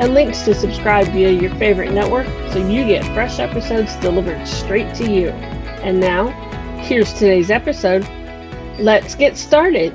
and links to subscribe via your favorite network so you get fresh episodes delivered straight to you. And now, here's today's episode. Let's get started.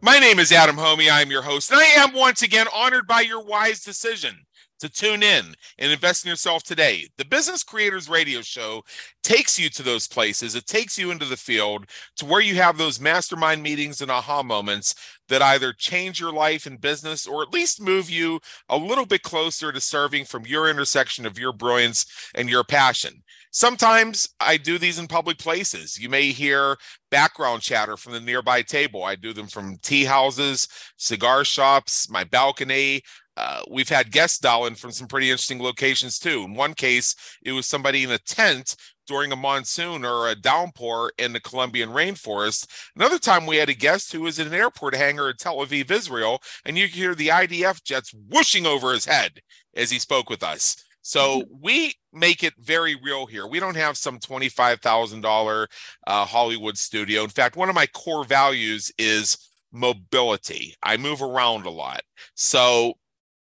My name is Adam Hommey. I'm your host, and I am once again honored by your wise decision to tune in and invest in yourself today. The Business Creators Radio Show takes you to those places. It takes you into the field to where you have those mastermind meetings and aha moments that either change your life in business or at least move you a little bit closer to serving from your intersection of your brilliance and your passion. Sometimes I do these in public places. You may hear background chatter from the nearby table. I do them from tea houses, cigar shops, my balcony, uh, we've had guests dial in from some pretty interesting locations too. In one case, it was somebody in a tent during a monsoon or a downpour in the Colombian rainforest. Another time, we had a guest who was in an airport hangar in Tel Aviv, Israel, and you could hear the IDF jets whooshing over his head as he spoke with us. So we make it very real here. We don't have some $25,000 uh, Hollywood studio. In fact, one of my core values is mobility. I move around a lot. So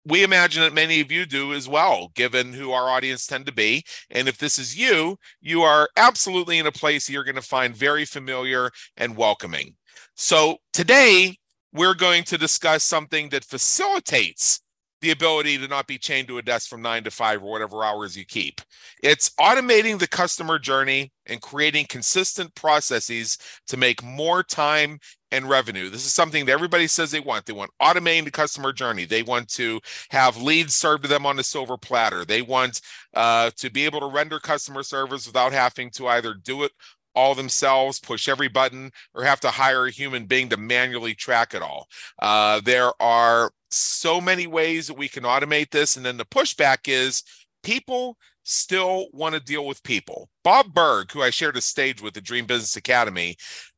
we imagine that many of you do as well, given who our audience tend to be. And if this is you, you are absolutely in a place you're going to find very familiar and welcoming. So today, we're going to discuss something that facilitates the ability to not be chained to a desk from nine to five or whatever hours you keep. It's automating the customer journey and creating consistent processes to make more time and revenue. This is something that everybody says they want. They want automating the customer journey. They want to have leads served to them on a silver platter. They want uh, to be able to render customer service without having to either do it all themselves, push every button, or have to hire a human being to manually track it all. Uh, there are so many ways that we can automate this. And then the pushback is people still want to deal with people. Bob Burg, who I shared a stage with the Dream Business Academy,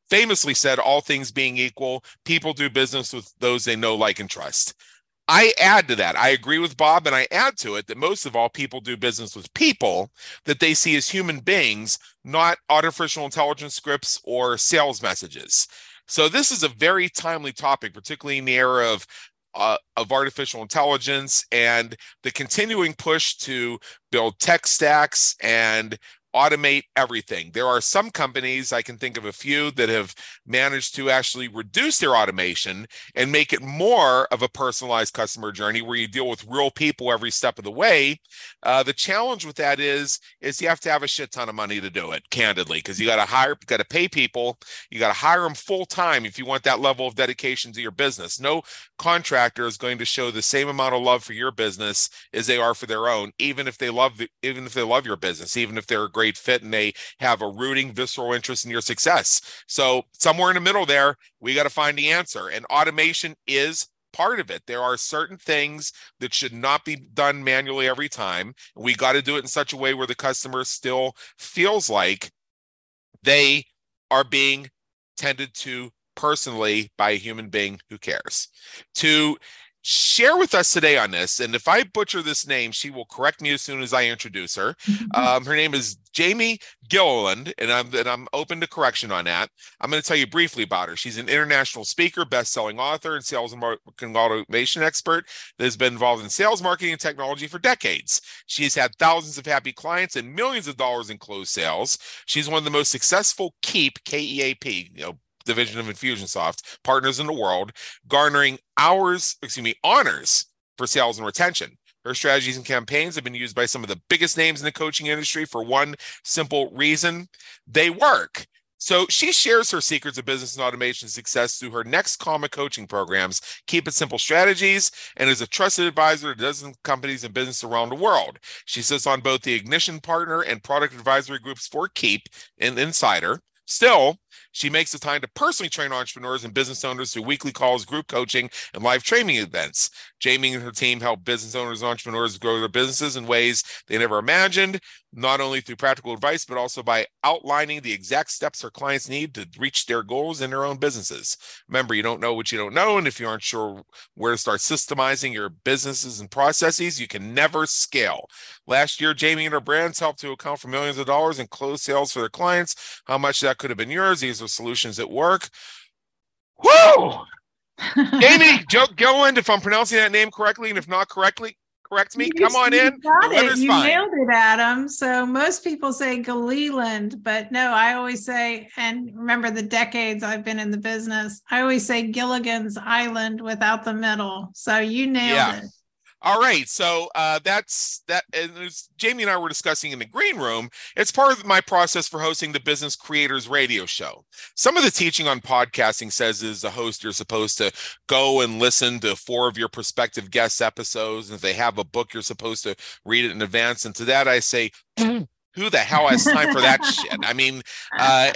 famously said, All things being equal, people do business with those they know, like, and trust. I add to that. I agree with Bob, and I add to it that most of all, people do business with people that they see as human beings, not artificial intelligence scripts or sales messages. So, this is a very timely topic, particularly in the era of uh, of artificial intelligence and the continuing push to build tech stacks and automate everything. There are some companies, I can think of a few, that have managed to actually reduce their automation and make it more of a personalized customer journey where you deal with real people every step of the way. Uh, the challenge with that is, is you have to have a shit ton of money to do it, candidly, because you got to hire, got to pay people, you got to hire them full time if you want that level of dedication to your business. No contractor is going to show the same amount of love for your business as they are for their own, even if they love, the, even if they love your business, even if they're great fit and they have a rooting visceral interest in your success. So somewhere in the middle there, we got to find the answer. And automation is part of it. There are certain things that should not be done manually every time. We got to do it in such a way where the customer still feels like they are being tended to personally by a human being who cares. To share with us today on this. And if I butcher this name, she will correct me as soon as I introduce her. Um, her name is Jamie Gilliland, and I'm and I'm open to correction on that. I'm going to tell you briefly about her. She's an international speaker, best-selling author, and sales and marketing automation expert that has been involved in sales, marketing, and technology for decades. She's had thousands of happy clients and millions of dollars in closed sales. She's one of the most successful Keap K E A P, you know, division of Infusionsoft, partners in the world, garnering hours, excuse me, honors for sales and retention. Her strategies and campaigns have been used by some of the biggest names in the coaching industry for one simple reason they work. So she shares her secrets of business and automation success through her next common coaching programs, Keap It Simple Strategies, and is a trusted advisor to dozens of companies and business around the world. She sits on both the Ignition Partner and Product Advisory Groups for Keep and Insider. Still, She makes the time to personally train entrepreneurs and business owners through weekly calls, group coaching, and live training events. Jamie and her team help business owners and entrepreneurs grow their businesses in ways they never imagined, not only through practical advice, but also by outlining the exact steps her clients need to reach their goals in their own businesses. Remember, you don't know what you don't know. And if you aren't sure where to start systemizing your businesses and processes, you can never scale. Last year, Jamie and her brands helped to account for millions of dollars in closed sales for their clients. How much that could have been yours? These are solutions that work. Whoa! Jamie Gilliland, if I'm pronouncing that name correctly, and if not correctly, correct me. You Come on in. Got it. You fine. nailed it, Adam. So most people say Galeland, but no, I always say, and remember the decades I've been in the business, I always say Gilligan's Island without the middle. So you nailed Yeah. it. All right, so uh, that's that. And Jamie and I were discussing in the green room, it's part of my process for hosting the Business Creators Radio Show. Some of the teaching on podcasting says, as a host, you're supposed to go and listen to four of your prospective guest episodes. And if they have a book, you're supposed to read it in advance. And to that, I say, who the hell has time for that shit? I mean, uh,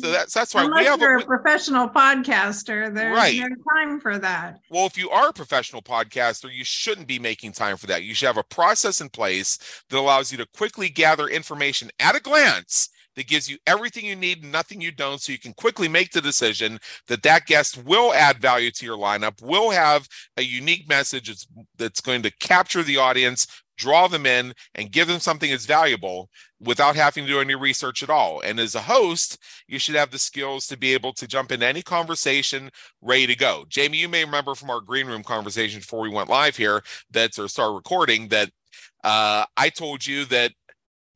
so that's that's why we Unless have. you're A, a professional podcaster, there's Right. no time for that. Well, if you are a professional podcaster, you shouldn't be making time for that. You should have a process in place that allows you to quickly gather information at a glance that gives you everything you need and nothing you don't so you can quickly make the decision that that guest will add value to your lineup will have a unique message that's, that's going to capture the audience draw them in and give them something that's valuable without having to do any research at all and as a host you should have the skills to be able to jump into any conversation ready to go. Jamie, you may remember from our green room conversation before we went live here that or start recording that uh, I told you that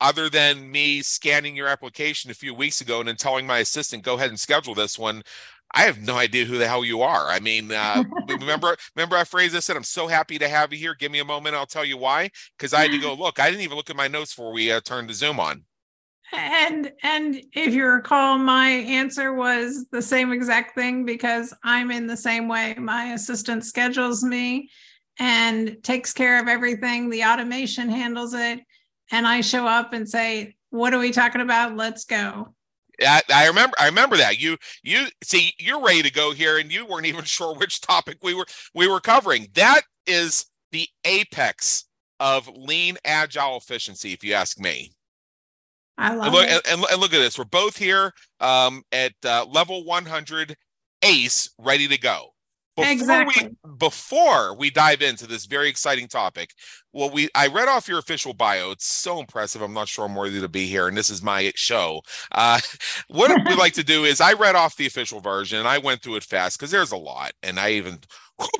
other than me scanning your application a few weeks ago and then telling my assistant go ahead and schedule this one, I have no idea who the hell you are. I mean, uh, remember remember I phrased this said I'm so happy to have you here. Give me a moment, I'll tell you why. Because I had to go look. I didn't even look at my notes before we uh, turned the Zoom on. And and if you recall, my answer was the same exact thing because I'm in the same way. My assistant schedules me and takes care of everything. The automation handles it. And I show up and say, What are we talking about? Let's go. I, I remember I remember that you you see you're ready to go here and you weren't even sure which topic we were we were covering. That is the apex of lean agile efficiency, if you ask me. I love And look, it. and, and look at this. We're both here um, at uh, level 100 ace, ready to go. Before Exactly. we before we dive into this very exciting topic, well, we I read off your official bio. It's so impressive. I'm not sure I'm worthy to be here, and this is my show. Uh, what we like to do is I read off the official version, and I went through it fast because there's a lot, and I even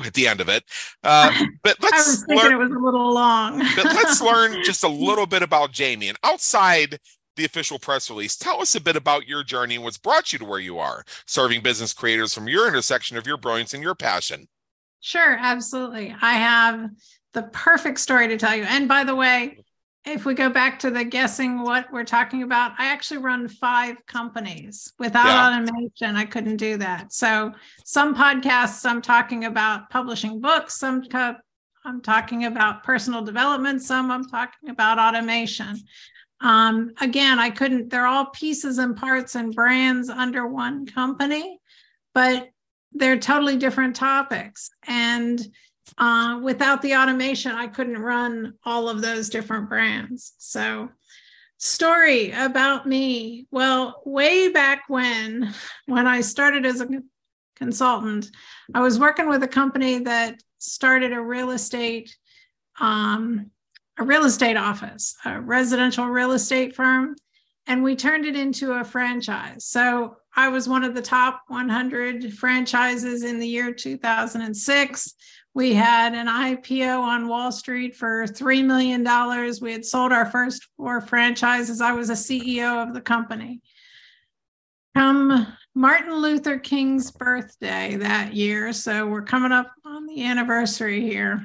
at the end of it. Uh, but let's was thinking learn, it was a little long. but let's learn just a little bit about Jamie. And outside the official press release, tell us a bit about your journey and what's brought you to where you are, serving business creators from your intersection of your brilliance and your passion. Sure, absolutely. I have the perfect story to tell you. And by the way, if we go back to the guessing what we're talking about, I actually run five companies. Without Yeah. automation, I couldn't do that. So some podcasts, I'm talking about publishing books. Some I'm talking about personal development. Some I'm talking about automation. Um, again, I couldn't, they're all pieces and parts and brands under one company, but they're totally different topics. And uh, without the automation, I couldn't run all of those different brands. So, story about me. Well, way back when, when I started as a consultant, I was working with a company that started a real estate, um, a real estate office, a residential real estate firm, and we turned it into a franchise. So I was one of the top 100 franchises in the year 2006. We had an IPO on Wall Street for $3 million. We had sold our first four franchises. I was a CEO of the company. Come Martin Luther King's birthday that year. So we're coming up on the anniversary here.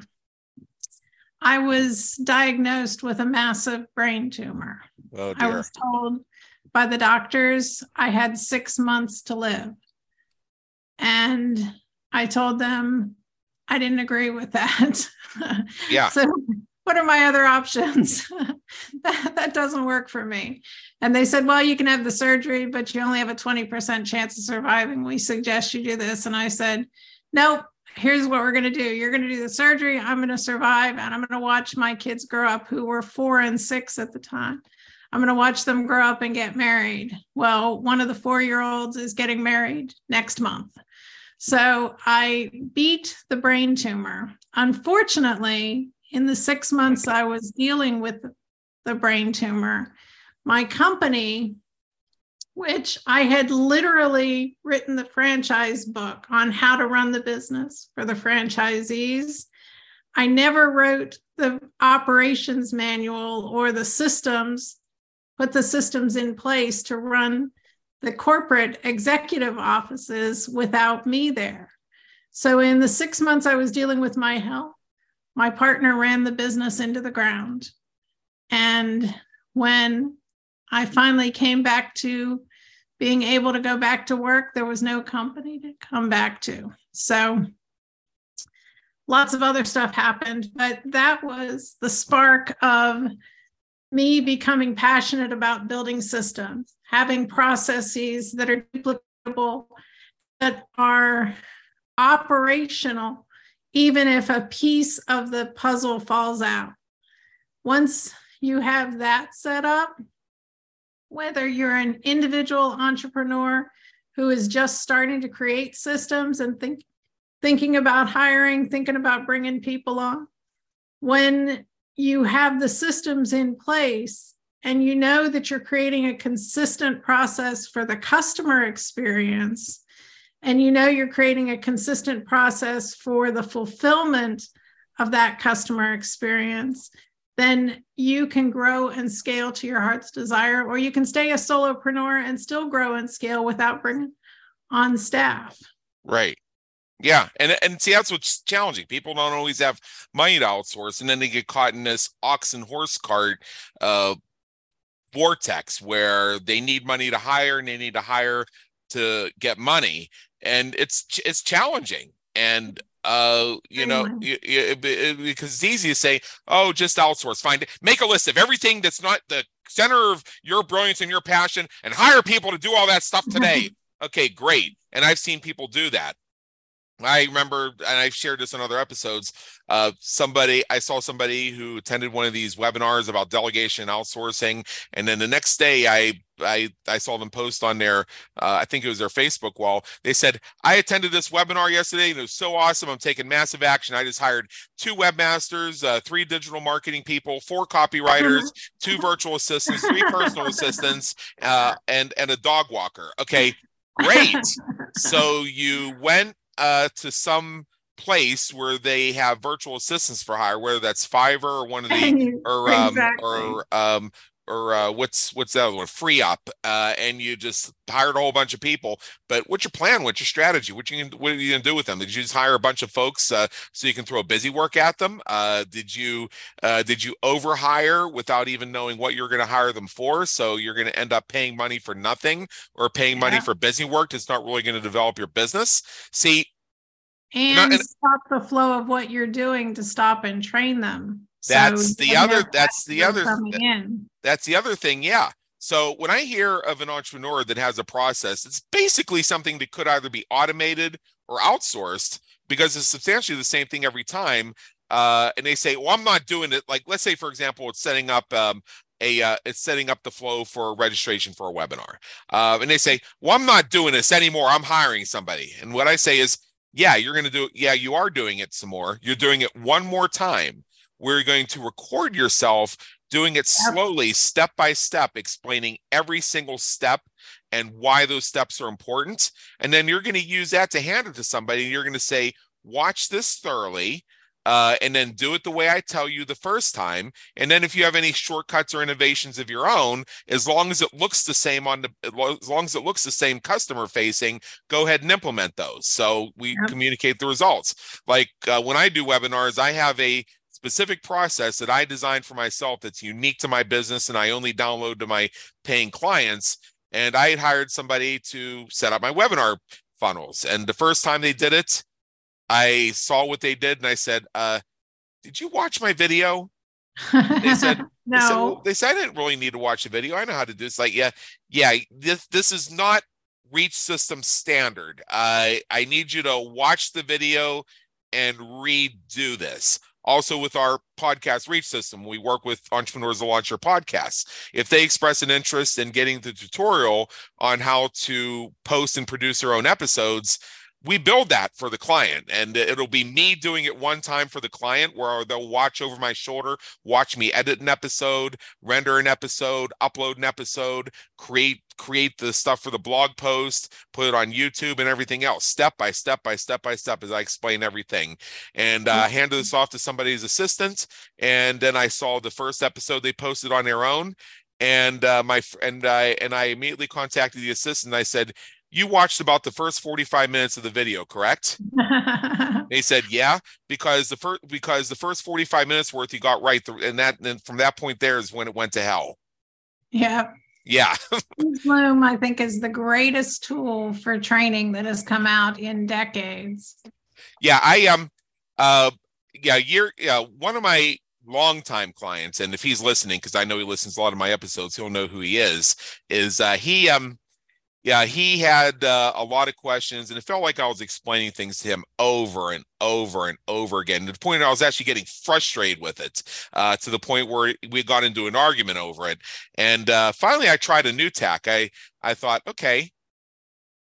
I was diagnosed with a massive brain tumor. Oh I was told by the doctors I had six months to live. And I told them I didn't agree with that. Yeah. So what are my other options? that, that doesn't work for me. And they said, well, you can have the surgery, but you only have a 20% chance of surviving. We suggest you do this. And I said, nope, here's what we're going to do. You're going to do the surgery. I'm going to survive. And I'm going to watch my kids grow up who were four and six at the time. I'm going to watch them grow up and get married. Well, one of the four year olds is getting married next month. So I beat the brain tumor. Unfortunately, in the six months I was dealing with the brain tumor, my company, which I had literally written the franchise book on how to run the business for the franchisees, I never wrote the operations manual or the systems, put the systems in place to run the corporate executive offices without me there. So, in the six months I was dealing with my health, my partner ran the business into the ground. And when I finally came back to being able to go back to work, there was no company to come back to. So, lots of other stuff happened, but that was the spark of me becoming passionate about building systems, having processes that are duplicable, that are operational, even if a piece of the puzzle falls out. Once you have that set up, whether you're an individual entrepreneur who is just starting to create systems and think, thinking about hiring, thinking about bringing people on, when you have the systems in place and you know that you're creating a consistent process for the customer experience and you know you're creating a consistent process for the fulfillment of that customer experience then you can grow and scale to your heart's desire or you can stay a solopreneur and still grow and scale without bringing on staff right yeah, and and see that's what's challenging. People don't always have money to outsource, and then they get caught in this ox and horse cart uh, vortex where they need money to hire and they need to hire to get money, and it's it's challenging. And uh you know because it's easy to say oh just outsource find it. Make a list of everything that's not the center of your brilliance and your passion and hire people to do all that stuff today. Okay great. And i've seen people do that I remember, and I've shared this in other episodes. Uh, somebody, I saw somebody who attended one of these webinars about delegation outsourcing, and then the next day, I I I saw them post on their, uh, I think it was their Facebook wall. They said, "I attended this webinar yesterday, and it was so awesome. I'm taking massive action. I just hired two webmasters, uh, three digital marketing people, four copywriters, mm-hmm. two virtual assistants, three personal assistants, uh, and and a dog walker." Okay, great. so you went uh, to some place where they have virtual assistants for hire, whether that's Fiverr or one of the or um, exactly. or um, or uh, what's what's that one? FreeUp uh, and you just hired a whole bunch of people. But what's your plan? What's your strategy? What you what are you gonna do with them? Did you just hire a bunch of folks uh, so you can throw busy work at them? Uh, did you uh, did you overhire without even knowing what you're going to hire them for? So you're going to end up paying money for nothing or paying yeah. money for busy work that's not really going to develop your business? See and, not, and stop the flow of what you're doing to stop and train them. That's so the other that's the other that's the other thing yeah. So when i hear of an entrepreneur that has a process it's basically something that could either be automated or outsourced because it's substantially the same thing every time uh, and they say well i'm not doing it. Like let's say for example it's setting up um, a uh, it's setting up the flow for a registration for a webinar uh, and they say well i'm not doing this anymore. I'm hiring somebody. And what i say is yeah you're going to do yeah you are doing it some more you're doing it one more time we're going to record yourself doing it slowly, step by step, explaining every single step and why those steps are important. And then you're going to use that to hand it to somebody. And you're going to say, watch this thoroughly. Uh, and then do it the way I tell you the first time. And then if you have any shortcuts or innovations of your own, as long as it looks the same on the, as long as it looks the same customer facing, go ahead and implement those. So we yep. communicate the results. Like uh, when I do webinars, I have a specific process that I designed for myself that's unique to my business and I only download to my paying clients. And I had hired somebody to set up my webinar funnels. And the first time they did it, I saw what they did and I said, uh, Did you watch my video? They said, no. They said, well, they said I didn't really need to watch the video. I know how to do this. Like, yeah, yeah, this this is not reach system standard. I I need you to watch the video and redo this. Also, with our podcast reach system, we work with entrepreneurs to launch their podcasts. If they express an interest in getting the tutorial on how to post and produce their own episodes, we build that for the client and it'll be me doing it one time for the client where they'll watch over my shoulder watch me edit an episode render an episode upload an episode create create the stuff for the blog post put it on youtube and everything else step by step by step by step as i explain everything and uh, Mm-hmm. handed this off to somebody's assistant and then i saw the first episode they posted on their own and uh, my and i and i immediately contacted the assistant and i said you watched about the first 45 minutes of the video correct they said yeah because the first because the first 45 minutes worth you got right and that and from that point there is when it went to hell yeah. yeah Loom, I think, is the greatest tool for training that has come out in decades. yeah i um uh yeah you're yeah one of my longtime clients and if he's listening because i know he listens a lot of my episodes he'll know who he is is uh he um yeah he had uh, a lot of questions and it felt like i was explaining things to him over and over and over again to the point i was actually getting frustrated with it uh, to the point where we got into an argument over it. And uh, finally i tried a new tack. I i thought okay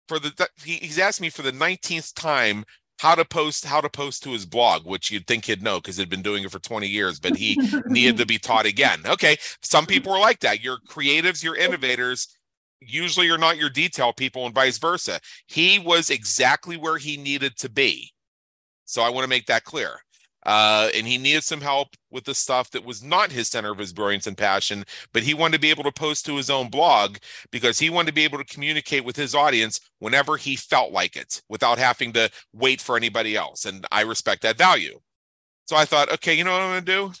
for the he, he's asked me for the 19th time how to post how to post to his blog which you'd think he'd know because he'd been doing it for 20 years but he needed to be taught again. Okay some people are like that. You're creatives you're innovators usually you're not your detail people and vice versa. He was exactly where he needed to be. So i want to make that clear. Uh, and he needed some help with the stuff that was not his center of his brilliance and passion but he wanted to be able to post to his own blog because he wanted to be able to communicate with his audience whenever he felt like it without having to wait for anybody else. And i respect that value. So i thought okay you know what i'm going to do?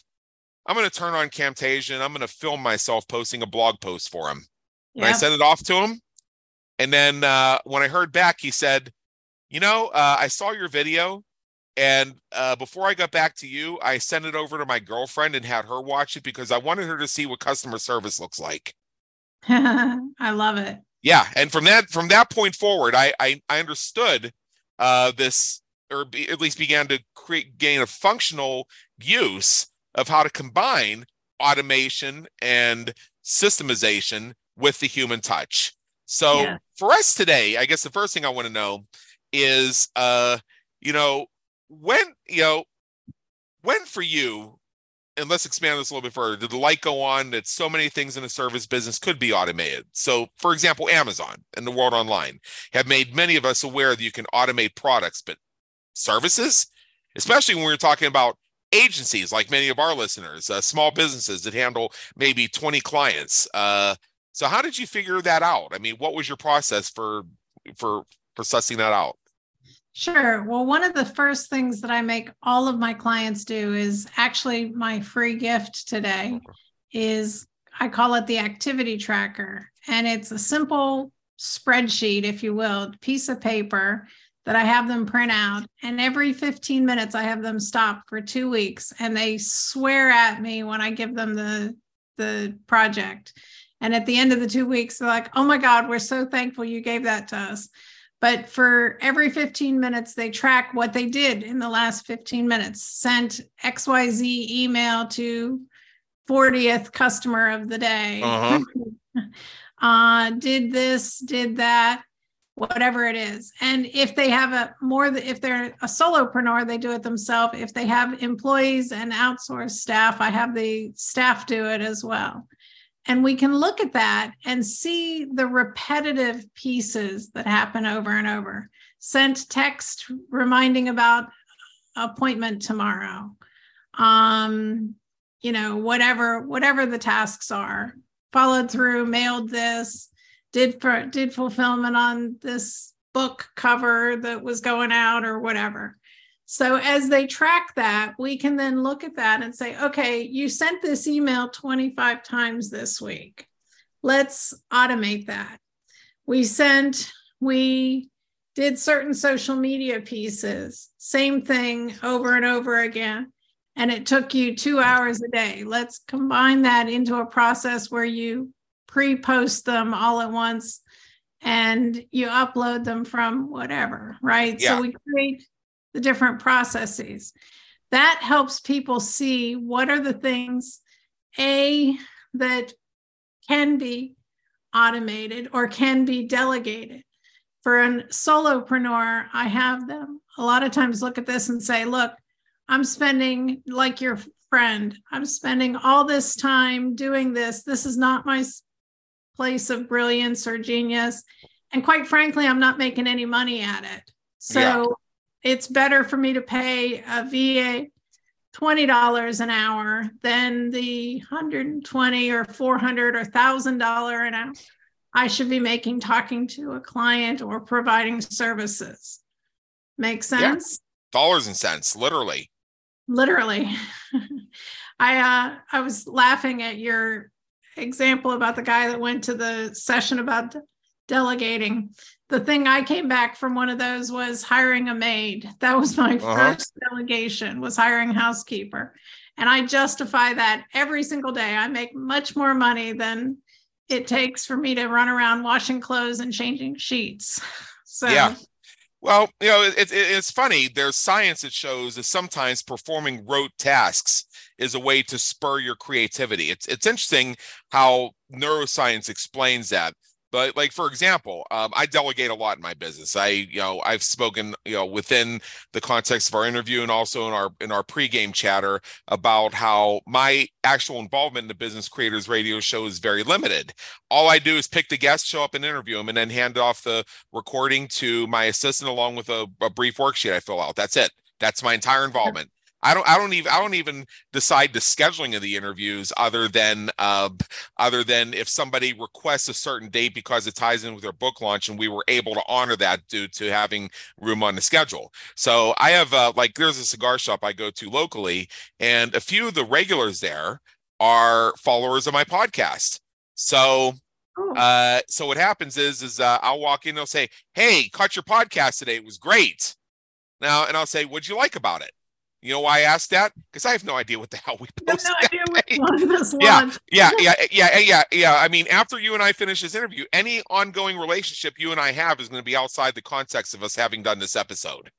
I'm going to turn on camtasia and i'm going to film myself posting a blog post for him and I sent it off to him. And then uh, when I heard back, he said, You know, uh, I saw your video. And uh, before I got back to you, I sent it over to my girlfriend and had her watch it because I wanted her to see what customer service looks like. I love it. Yeah, and from that from that point forward, I I, I understood uh, this, or be, at least began to create gain a functional use of how to combine automation and systemization with the human touch. So Yeah. for us today, I guess the first thing I want to know is, uh, you know, when you know, when for you and let's expand this a little bit further. Did the light go on that so many things in the service business could be automated? So, for example, Amazon and the world online have made many of us aware that you can automate products, but services, especially when we're talking about agencies like many of our listeners, uh, small businesses that handle maybe 20 clients. Uh, so, how did you figure that out? I mean, what was your process for for for sussing that out? Sure. Well, one of the first things that I make all of my clients do is actually my free gift today is I call it the activity tracker. And it's a simple spreadsheet, if you will, piece of paper that I have them print out. And every 15 minutes, I have them stop for two weeks and they swear at me when I give them the, the project. And at the end of the two weeks, they're like, oh my God, we're so thankful you gave that to us. But for every 15 minutes, they track what they did in the last 15 minutes, sent XYZ email to 40th customer of the day. Uh-huh. uh, did this, did that, whatever it is. And if they have a more, if they're a solopreneur, they do it themselves. If they have employees and outsourced staff, I have the staff do it as well. And we can look at that and see the repetitive pieces that happen over and over. Sent text reminding about appointment tomorrow. Um, you know, whatever, whatever the tasks are. Followed through, mailed this, did for did fulfillment on this book cover that was going out or whatever. So as they track that, we can then look at that and say, okay, you sent this email 25 times this week. Let's automate that. We sent, we did certain social media pieces, same thing over and over again. and it took you two hours a day. Let's combine that into a process where you pre post them all at once and you upload them from whatever, right? Yeah. So we create the different processes. That helps people see what are the things, A, that can be automated or can be delegated. For a solopreneur, I have them a lot of times look at this and say, look, I'm spending, like your friend, I'm spending all this time doing this. This is not my place of brilliance or genius. And quite frankly, I'm not making any money at it. So. It's better for me to pay a VA $20 an hour than the 120 or 400 or $1000 an hour I should be making talking to a client or providing services. Make sense? Yeah. Dollars and cents, literally. Literally. I uh I was laughing at your example about the guy that went to the session about delegating. The thing I came back from one of those was hiring a maid. That was my uh-huh. first delegation was hiring housekeeper. And I justify that every single day. I make much more money than it takes for me to run around washing clothes and changing sheets. So yeah. Well, you know, it, it, it's funny. There's science that shows that sometimes performing rote tasks is a way to spur your creativity. It's it's interesting how neuroscience explains that. But like for example, um, I delegate a lot in my business. I you know I've spoken you know within the context of our interview and also in our in our pregame chatter about how my actual involvement in the Business Creators Radio show is very limited. All I do is pick the guest, show up and interview them, and then hand off the recording to my assistant along with a, a brief worksheet I fill out. That's it. That's my entire involvement. I don't I don't even I don't even decide the scheduling of the interviews other than uh, other than if somebody requests a certain date because it ties in with their book launch and we were able to honor that due to having room on the schedule. So I have uh, like there's a cigar shop I go to locally and a few of the regulars there are followers of my podcast. So oh. uh so what happens is is uh, I'll walk in they'll say, "Hey, caught your podcast today. It was great." Now and I'll say, "What'd you like about it?" You know why I asked that? Because I have no idea what the hell we posted. no idea which one this yeah, yeah, yeah, yeah, yeah, yeah. I mean, after you and I finish this interview, any ongoing relationship you and I have is going to be outside the context of us having done this episode.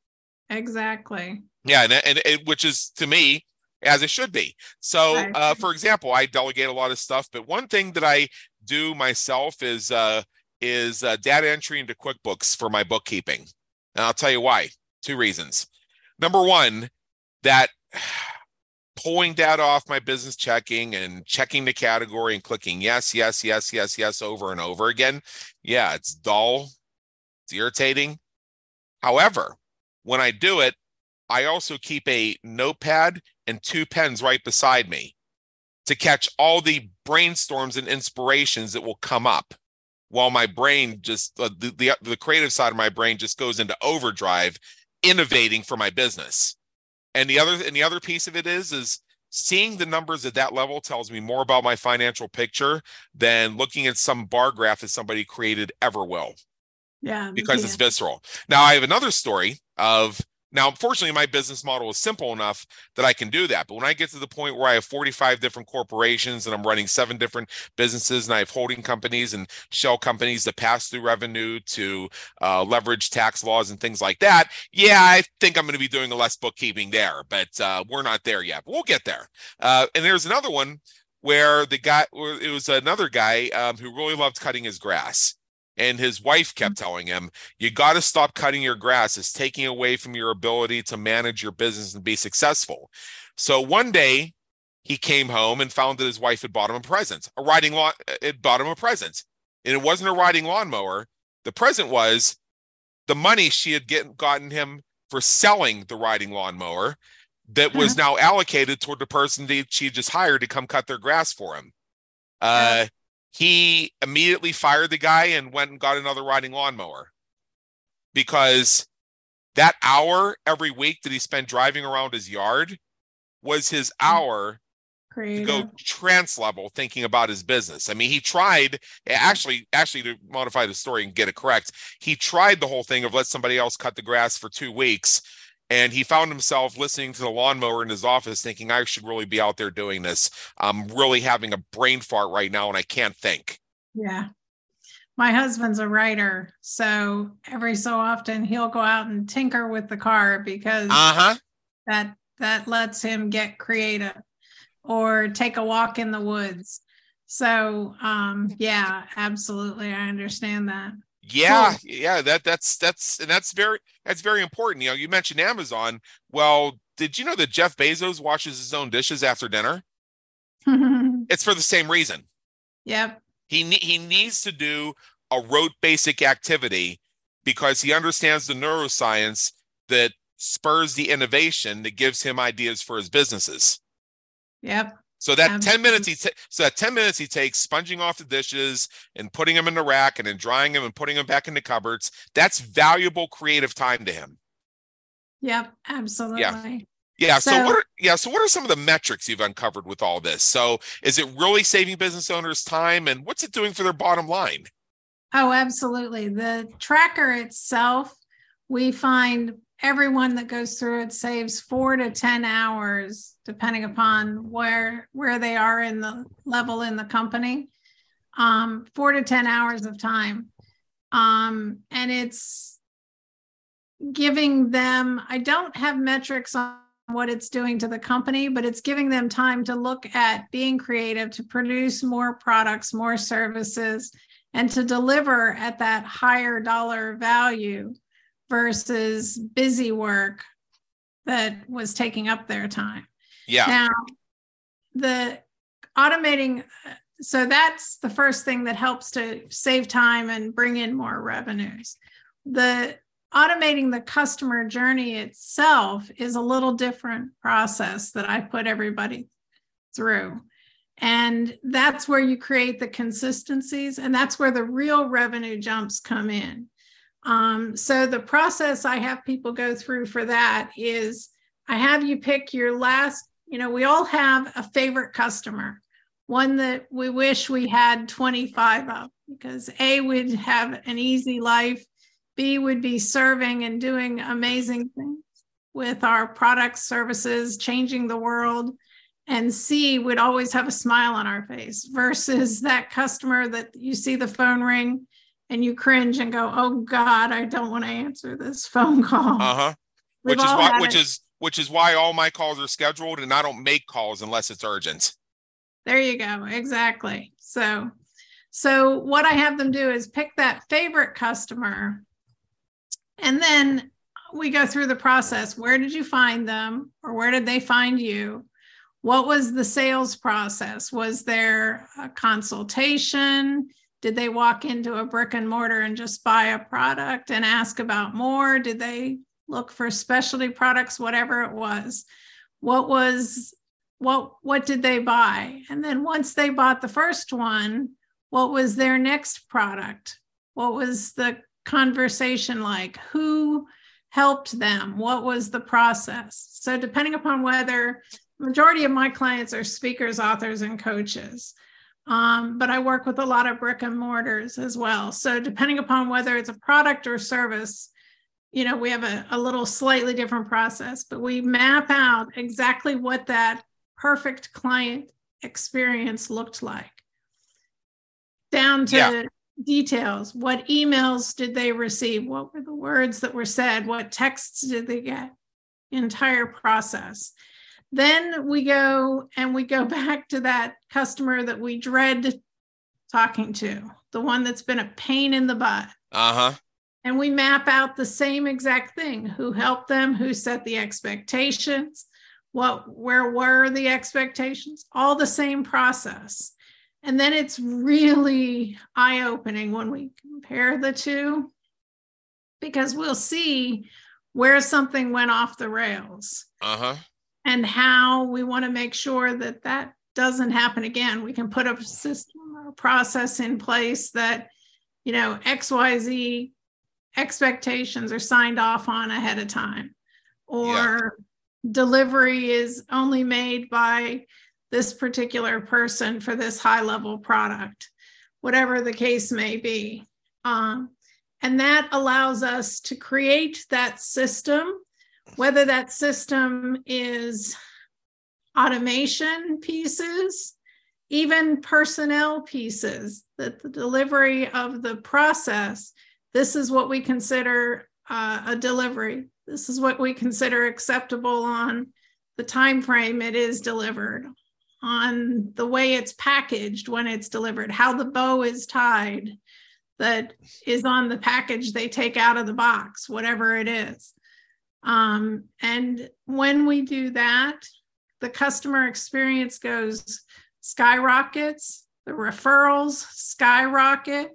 Exactly. Yeah, and, and, and which is to me as it should be. So, right. uh, for example, I delegate a lot of stuff, but one thing that I do myself is uh, is uh, data entry into QuickBooks for my bookkeeping, and I'll tell you why. Two reasons. Number one that pulling data off my business checking and checking the category and clicking yes, yes, yes, yes, yes over and over again. Yeah, it's dull, it's irritating. However, when I do it, I also keep a notepad and two pens right beside me to catch all the brainstorms and inspirations that will come up while my brain just uh, the, the the creative side of my brain just goes into overdrive innovating for my business and the other and the other piece of it is is seeing the numbers at that level tells me more about my financial picture than looking at some bar graph that somebody created ever will. Yeah. Because it's visceral. Now I have another story of now, unfortunately, my business model is simple enough that I can do that. But when I get to the point where I have 45 different corporations and I'm running seven different businesses and I have holding companies and shell companies that pass through revenue to uh, leverage tax laws and things like that, yeah, I think I'm going to be doing less bookkeeping there. But uh, we're not there yet. But we'll get there. Uh, and there's another one where the guy, it was another guy um, who really loved cutting his grass and his wife kept mm. telling him, You got to stop cutting your grass. It's taking away from your ability to manage your business and be successful. So one day he came home and found that his wife had bought him a present, a riding lawn, it bought him a present. And it wasn't a riding lawnmower. The present was the money she had get, gotten him for selling the riding lawnmower that was uh-huh. now allocated toward the person that she just hired to come cut their grass for him. Uh, he immediately fired the guy and went and got another riding lawnmower because that hour every week that he spent driving around his yard was his mm. hour Creative. to go trance level thinking about his business. I mean, he tried actually, actually to modify the story and get it correct. He tried the whole thing of let somebody else cut the grass for two weeks. And he found himself listening to the lawnmower in his office thinking i should really be out there doing this. I'm really having a brain fart right now and i can't think. Yeah. My husband's a writer so every so often he'll go out and tinker with the car because uh-huh. that that lets him get creative or take a walk in the woods. So um yeah absolutely. I understand that yeah cool. yeah that that's that's and that's very that's very important you know you mentioned amazon well did you know that jeff bezos washes his own dishes after dinner it's for the same reason yep he he needs to do a rote basic activity because he understands the neuroscience that spurs the innovation that gives him ideas for his businesses. Yep. So that Absolutely. 10 minutes he ta- so that 10 minutes he takes sponging off the dishes and putting them in the rack and then drying them and putting them back in the cupboards, that's valuable creative time to him. Yep, absolutely. Yeah. Yeah. So, so, what are yeah, so what are some of the metrics you've uncovered with all this? So is it really saving business owners time and what's it doing for their bottom line? Oh, absolutely. The tracker itself, we find everyone that goes through it saves four to 10 hours, depending upon where where they are in the level in the company. Um, four to 10 hours of time. Um, and it's giving them, I don't have metrics on what it's doing to the company, but it's giving them time to look at being creative, to produce more products, more services, and to deliver at that higher dollar value versus busy work that was taking up their time. Yeah. Now, the automating, so that's the first thing that helps to save time and bring in more revenues. The automating the customer journey itself is a little different process that I put everybody through. And that's where you create the consistencies, and that's where the real revenue jumps come in. Um, so, the process I have people go through for that is I have you pick your last, you know, we all have a favorite customer, one that we wish we had 25 of, because A would have an easy life B would be serving and doing amazing things with our products, services, changing the world. And C would always have a smile on our face versus that customer that you see the phone ring and you cringe and go, "Oh God, I don't want to answer this phone call." Uh huh. Which is why, which it. is which is why all my calls are scheduled, and I don't make calls unless it's urgent. There you go. Exactly. So, so what I have them do is pick that favorite customer and then we go through the process. Where did you find them or where did they find you? What was the sales process? Was there a consultation? Did they walk into a brick and mortar and just buy a product and ask about more? Did they look for specialty products, whatever it was? What was what what did they buy? And then once they bought the first one, what was their next product? What was the conversation like? Who helped them? What was the process? So, depending upon whether majority of my clients are speakers, authors, and coaches. Um, but I work with a lot of brick and mortars as well. So depending upon whether it's a product or service, you know, we have a, a little slightly different process, but we map out exactly what that perfect client experience looked like down to yeah details. What emails did they receive? What were the words that were said? What texts did they get? Entire process. Then we go and we go back to that customer that we dread talking to, the one that's been a pain in the butt. Uh huh. And we map out the same exact thing who helped them, who set the expectations, what, where were the expectations, all the same process. And then it's really eye opening when we compare the two because we'll see where something went off the rails uh-huh. And how we want to make sure that that doesn't happen again. We can put a system or a process in place that, you know, XYZ expectations are signed off on ahead of time or yeah. delivery is only made by this particular person for this high level product, whatever the case may be. Um, and that allows us to create that system whether that system is automation pieces, even personnel pieces, that the delivery of the process, this is what we consider uh, a delivery. This is what we consider acceptable on the time frame it is delivered, on the way it's packaged when it's delivered, how the bow is tied that is on the package they take out of the box, whatever it is. Um, and when we do that, the customer experience goes skyrockets, the referrals skyrocket,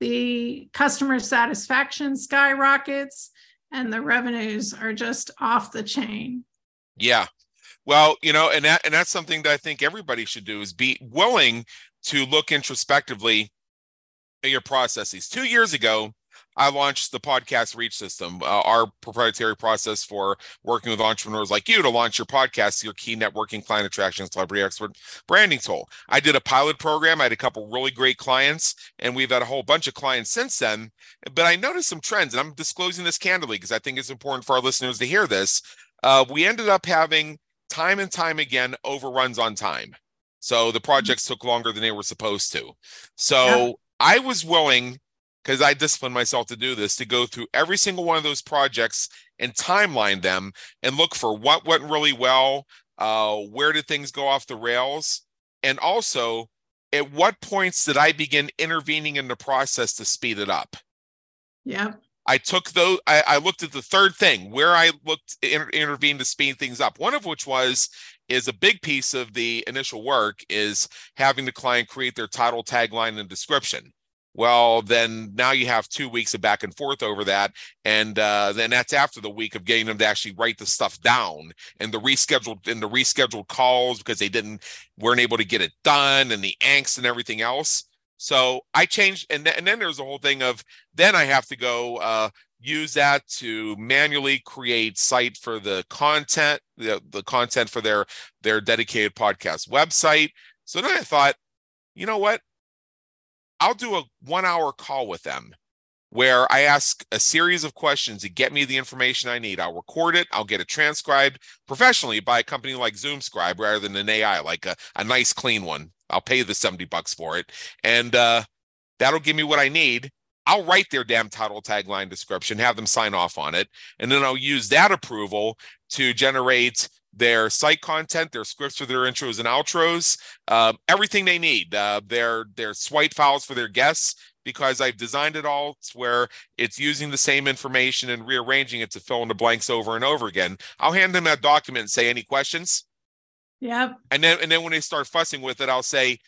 the customer satisfaction skyrockets, and the revenues are just off the chain. Yeah. Well, you know, and that and that's something that I think everybody should do is be willing to look introspectively at your processes. Two years ago, I launched the podcast reach system, uh, our proprietary process for working with entrepreneurs like you to launch your podcast, your key networking, client attraction, celebrity expert branding tool. I did a pilot program. I had a couple really great clients, and we've had a whole bunch of clients since then. But I noticed some trends, and I'm disclosing this candidly because I think it's important for our listeners to hear this. Uh, we ended up having time and time again overruns on time. So the projects took longer than they were supposed to. So yeah. I was willing because I disciplined myself to do this, to go through every single one of those projects and timeline them and look for what went really well, uh, where did things go off the rails, and also at what points did I begin intervening in the process to speed it up? Yeah. I took those, I, I looked at the third thing where I looked, inter, intervened to speed things up. One of which was, is a big piece of the initial work is having the client create their title, tagline, and description well then now you have two weeks of back and forth over that. And uh, then that's after the week of getting them to actually write the stuff down and the rescheduled and the rescheduled calls because they didn't weren't able to get it done and the angst and everything else. So i changed and, th- and then there's a whole thing of then i have to go uh, use that to manually create site for the content the, the content for their their dedicated podcast website. So then i thought you know what I'll do a one hour call with them where I ask a series of questions to get me the information I need. I'll record it, I'll get it transcribed professionally by a company like ZoomScribe rather than an AI, like a, a nice clean one. I'll pay the 70 bucks for it. And uh, that'll give me what I need. I'll write their damn title tagline description, have them sign off on it, and then I'll use that approval to generate their site content, their scripts for their intros and outros, uh, everything they need, uh, their their swipe files for their guests, because I've designed it all to where it's using the same information and rearranging it to fill in the blanks over and over again. I'll hand them that document and say, "Any questions?" Yep. And then and then when they start fussing with it, I'll say,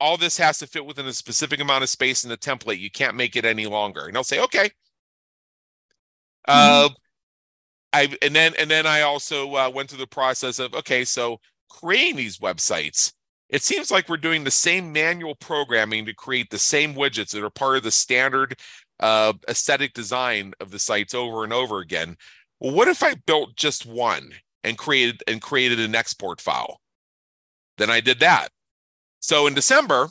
"All this has to fit within a specific amount of space in the template. You can't make it any longer." And I'll say, "Okay." Mm-hmm. Uh, I and then and then I also uh, went through the process of okay, so creating these websites. It seems like we're doing the same manual programming to create the same widgets that are part of the standard uh, aesthetic design of the sites over and over again. Well, what if I built just one and created and created an export file? Then I did that. So in December,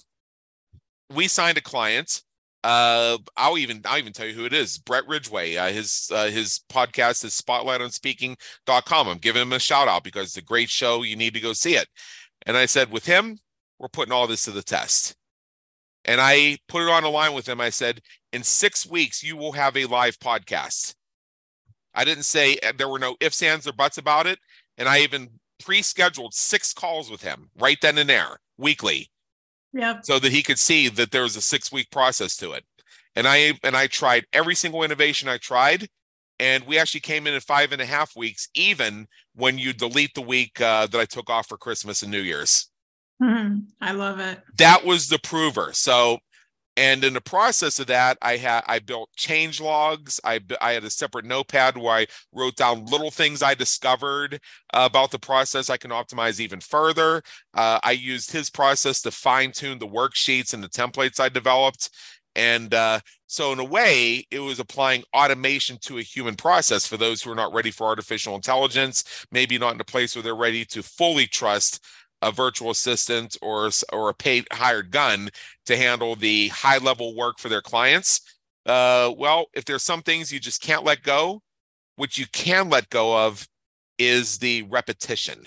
we signed a client uh, I'll even I'll even tell you who it is. Brett Ridgway. Uh, his uh, his podcast is spotlightonspeaking.com. I'm giving him a shout out because it's a great show. You need to go see it. And I said, with him, we're putting all this to the test. And I put it on a line with him. I said, in six weeks, you will have a live podcast. I didn't say uh, there were no ifs, ands, or buts about it. And I even pre-scheduled six calls with him right then and there, weekly yeah. So that he could see that there was a six week process to it. And I and I tried every single innovation I tried, and we actually came in at five and a half weeks, even when you delete the week uh, that I took off for Christmas and New Year's. Mm-hmm. I love it. That was the prover. So and in the process of that i had i built change logs. I i had a separate notepad where i wrote down little things i discovered uh, about the process i can optimize even further. Uh, i used his process to fine tune the worksheets and the templates i developed. And uh, so in a way it was applying automation to a human process for those who are not ready for artificial intelligence maybe not in a place where they're ready to fully trust a virtual assistant or or a paid hired gun to handle the high level work for their clients. Uh, well, if there's some things you just can't let go, what you can let go of is the repetition.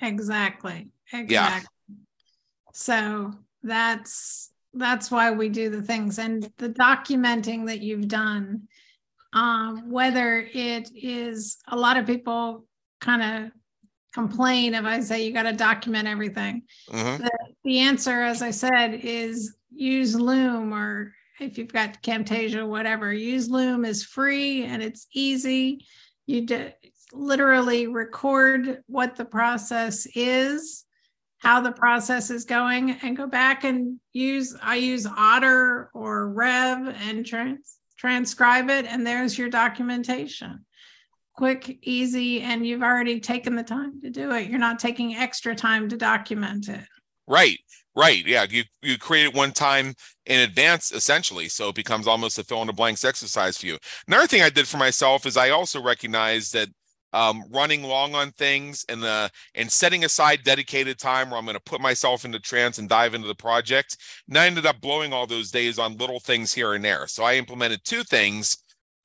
Exactly. Exactly. Yeah. So that's that's why we do the things and the documenting that you've done um, whether it is a lot of people kind of complain if i say you got to document everything. Mm-hmm. the, the answer as i said is use loom or if you've got camtasia whatever use loom is free and it's easy. You do, literally record what the process is how the process is going and go back and use i use otter or rev and trans, transcribe it and there's your documentation quick easy and you've already taken the time to do it you're not taking extra time to document it right right yeah you you create it one time in advance essentially so it becomes almost a fill in the blanks exercise for you another thing i did for myself is i also recognized that um, running long on things and uh, and setting aside dedicated time where I'm going to put myself into trance and dive into the project. And I ended up blowing all those days on little things here and there. So I implemented two things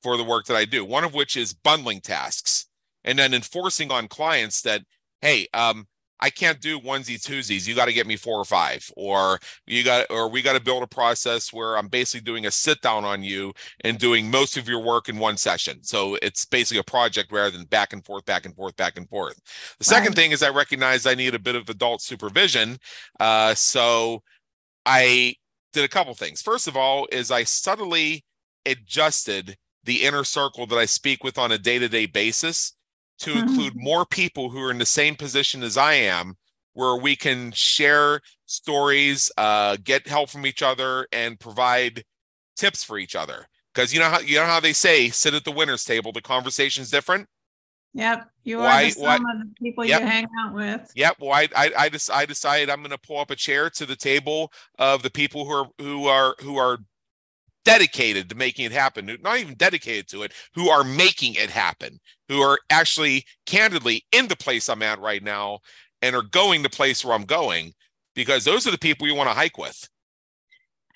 for the work that I do. One of which is bundling tasks, and then enforcing on clients that hey, um, I can't do onesie twosies. You got to get me four or five, or you got, or we got to build a process where I'm basically doing a sit down on you and doing most of your work in one session. So it's basically a project rather than back and forth, back and forth, back and forth. The right. second thing is I recognize I need a bit of adult supervision. Uh, so I did a couple things. First of all, is I subtly adjusted the inner circle that I speak with on a day to day basis to mm-hmm. include more people who are in the same position as I am, where we can share stories, uh, get help from each other, and provide tips for each other. Because you know how you know how they say, sit at the winners table. The conversation's different. Yep, you why, are the sum of the people yep. you hang out with. Yep. Well, I I I, just, I decided I'm going to pull up a chair to the table of the people who are who are who are dedicated to making it happen, not even dedicated to it, who are making it happen, who are actually candidly in the place I'm at right now and are going the place where I'm going, because those are the people you want to hike with.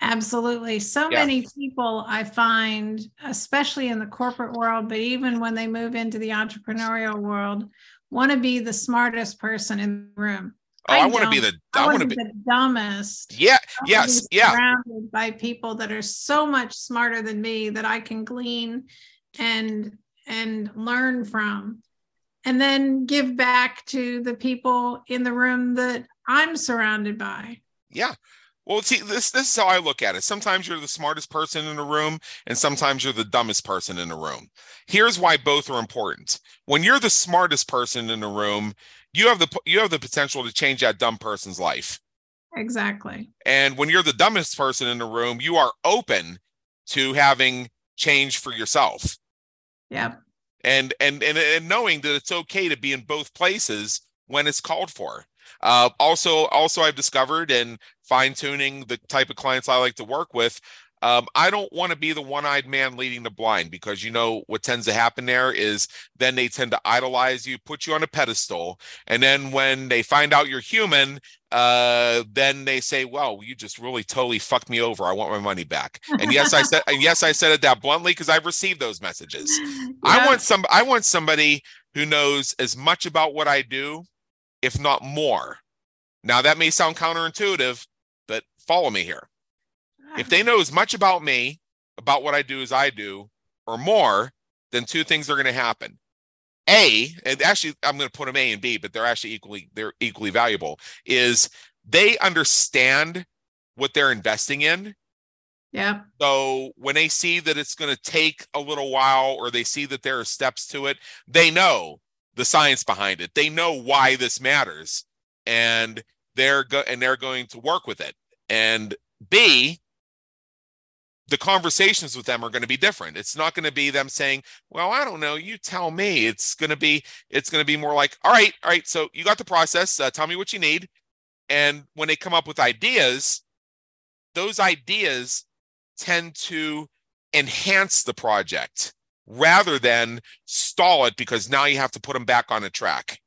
Absolutely. So yeah. many people I find, especially in the corporate world, but even when they move into the entrepreneurial world, want to be the smartest person in the room. Oh, I, I want to be the. I, I want to be the dumbest. Yeah. Yes. Yeah. Surrounded by people that are so much smarter than me that I can glean and and learn from, and then give back to the people in the room that I'm surrounded by. Yeah. Well, see, this this is how I look at it. Sometimes you're the smartest person in a room, and sometimes you're the dumbest person in a room. Here's why both are important. When you're the smartest person in a room, you have the you have the potential to change that dumb person's life. Exactly. And when you're the dumbest person in the room, you are open to having change for yourself. Yeah. And and and and knowing that it's okay to be in both places when it's called for. Uh, also, also I've discovered and fine tuning the type of clients I like to work with. Um, I don't want to be the one-eyed man leading the blind because you know what tends to happen there is then they tend to idolize you, put you on a pedestal, and then when they find out you're human, uh, then they say, "Well, you just really totally fucked me over. I want my money back." And yes, I said, and yes, I said it that bluntly because I've received those messages. Yeah. I want some. I want somebody who knows as much about what I do, if not more. Now that may sound counterintuitive, but follow me here. If they know as much about me, about what I do as I do, or more, then two things are going to happen. A, and actually I'm going to put them A and B, but they're actually equally they're equally valuable. Is they understand what they're investing in. Yeah. So when they see that it's going to take a little while, or they see that there are steps to it, they know the science behind it. They know why this matters, and they're go- and they're going to work with it. And B, the conversations with them are going to be different it's not going to be them saying well i don't know you tell me it's going to be it's going to be more like all right all right so you got the process uh, tell me what you need and when they come up with ideas those ideas tend to enhance the project rather than stall it because now you have to put them back on a track.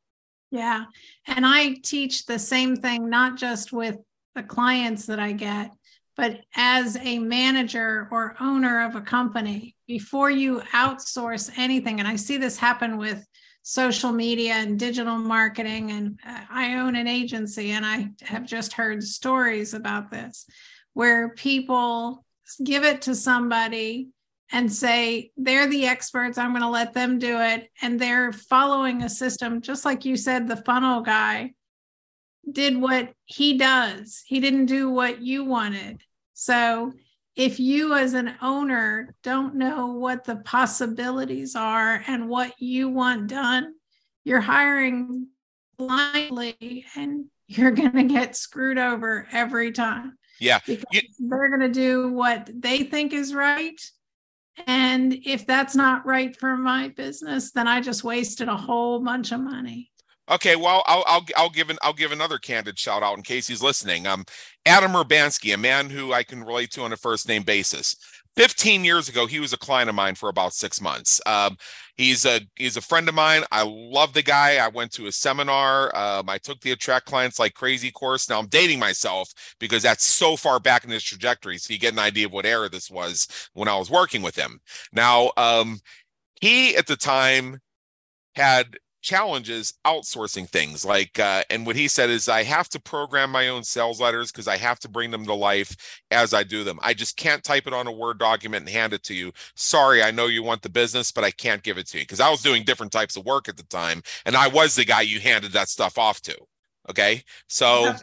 Yeah. And i teach the same thing not just with the clients that i get But as a manager or owner of a company, before you outsource anything, and I see this happen with social media and digital marketing, and I own an agency, and I have just heard stories about this where people give it to somebody and say they're the experts i'm going to let them do it and they're following a system just like you said the funnel guy did what he does. He didn't do what you wanted. So if you as an owner don't know what the possibilities are and what you want done you're hiring blindly and you're going to get screwed over every time. Yeah. Because you, they're going to do what they think is right and if that's not right for my business then i just wasted a whole bunch of money Okay, well, I'll I'll I'll give an I'll give another candid shout out in case he's listening. Um, Adam Urbanski, a man who I can relate to on a first name basis. 15 years ago, he was a client of mine for about six months. Um, he's a he's a friend of mine. I love the guy. I went to a seminar. Um, I took the attract clients like crazy course. Now I'm dating myself because that's so far back in his trajectory. So you get an idea of what era this was when I was working with him. Now, um, he at the time had challenges outsourcing things. Like uh, and what he said is i have to program my own sales letters because i have to bring them to life as i do them. I just can't type it on a word document and hand it to you. Sorry i know you want the business but i can't give it to you. Because i was doing different types of work at the time and i was the guy you handed that stuff off to okay? So yeah.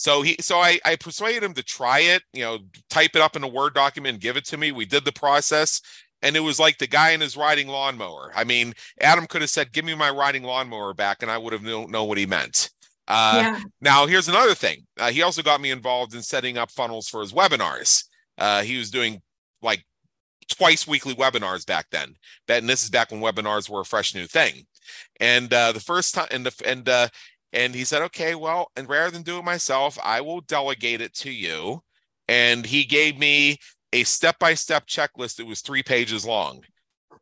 So he, so I, I persuaded him to try it, you know, type it up in a Word document and give it to me. We did the process and it was like the guy in his riding lawnmower. I mean, Adam could have said, "Give me my riding lawnmower back," and I would have known know what he meant. Uh, yeah. Now, here's another thing. Uh, he also got me involved in setting up funnels for his webinars. Uh, he was doing like twice weekly webinars back then. That And this is back when webinars were a fresh new thing. And uh, the first time, and the and uh, and he said, "Okay, well, and rather than do it myself, I will delegate it to you." And he gave me a step by step checklist that was three pages long.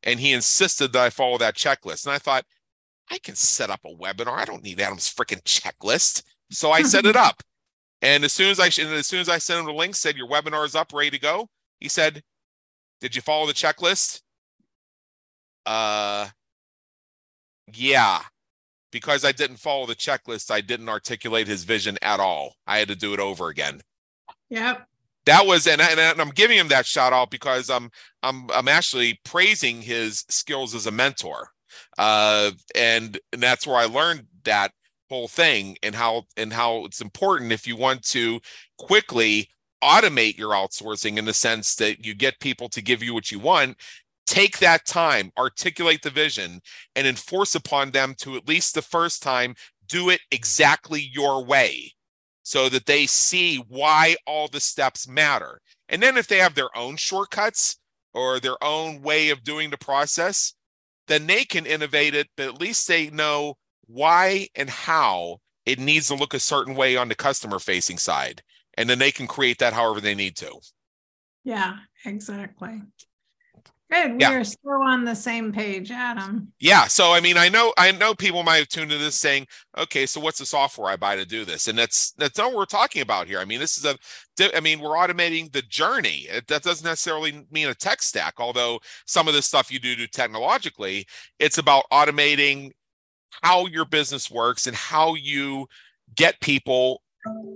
And he insisted that I follow that checklist. And I thought, I can set up a webinar. I don't need Adam's freaking checklist. So I set it up. And as soon as I as soon as I sent him the link, said your webinar is up, ready to go. He said, "Did you follow the checklist?" Uh, yeah. Because I didn't follow the checklist, I didn't articulate his vision at all. I had to do it over again. Yep that was and, and, I'm giving him that shout out because I'm I'm I'm actually praising his skills as a mentor. Uh, and, and that's where I learned that whole thing and how and how it's important if you want to quickly automate your outsourcing in the sense that you get people to give you what you want take that time articulate the vision and enforce upon them to at least the first time do it exactly your way so that they see why all the steps matter. And then if they have their own shortcuts or their own way of doing the process, then they can innovate it, but at least they know why and how it needs to look a certain way on the customer facing side. And then they can create that however they need to. Yeah, exactly. Good. Yeah. We are still on the same page, Adam. Yeah. So I mean, I know I know people might have tuned to this saying, okay, so what's the software I buy to do this? And that's that's not what we're talking about here. I mean, this is a I mean, we're automating the journey. It, that doesn't necessarily mean a tech stack, although some of the stuff you do do technologically, it's about automating how your business works and how you get people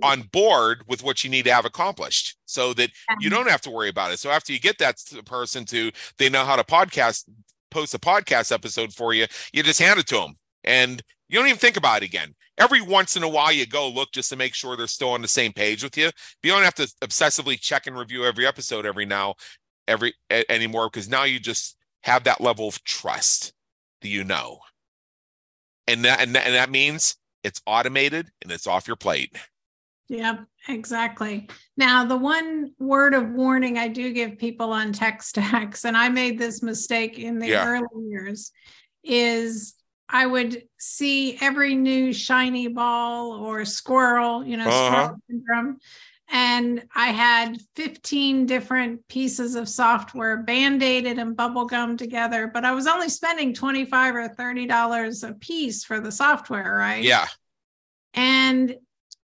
on board with what you need to have accomplished so that you don't have to worry about it. So after you get that person to they know how to podcast post a podcast episode for you, you just hand it to them and you don't even think about it again. Every once in a while you go look just to make sure they're still on the same page with you. But you don't have to obsessively check and review every episode every now every anymore because now you just have that level of trust that you know. And that and that, and that means it's automated and it's off your plate. Yep, exactly. Now, the one word of warning I do give people on tech stacks, and I made this mistake in the yeah. early years, is I would see every new shiny ball or squirrel, you know, uh-huh. squirrel syndrome. And I had 15 different pieces of software band-aided and bubble gum together, but I was only spending 25 or $30 a piece for the software, right? Yeah. And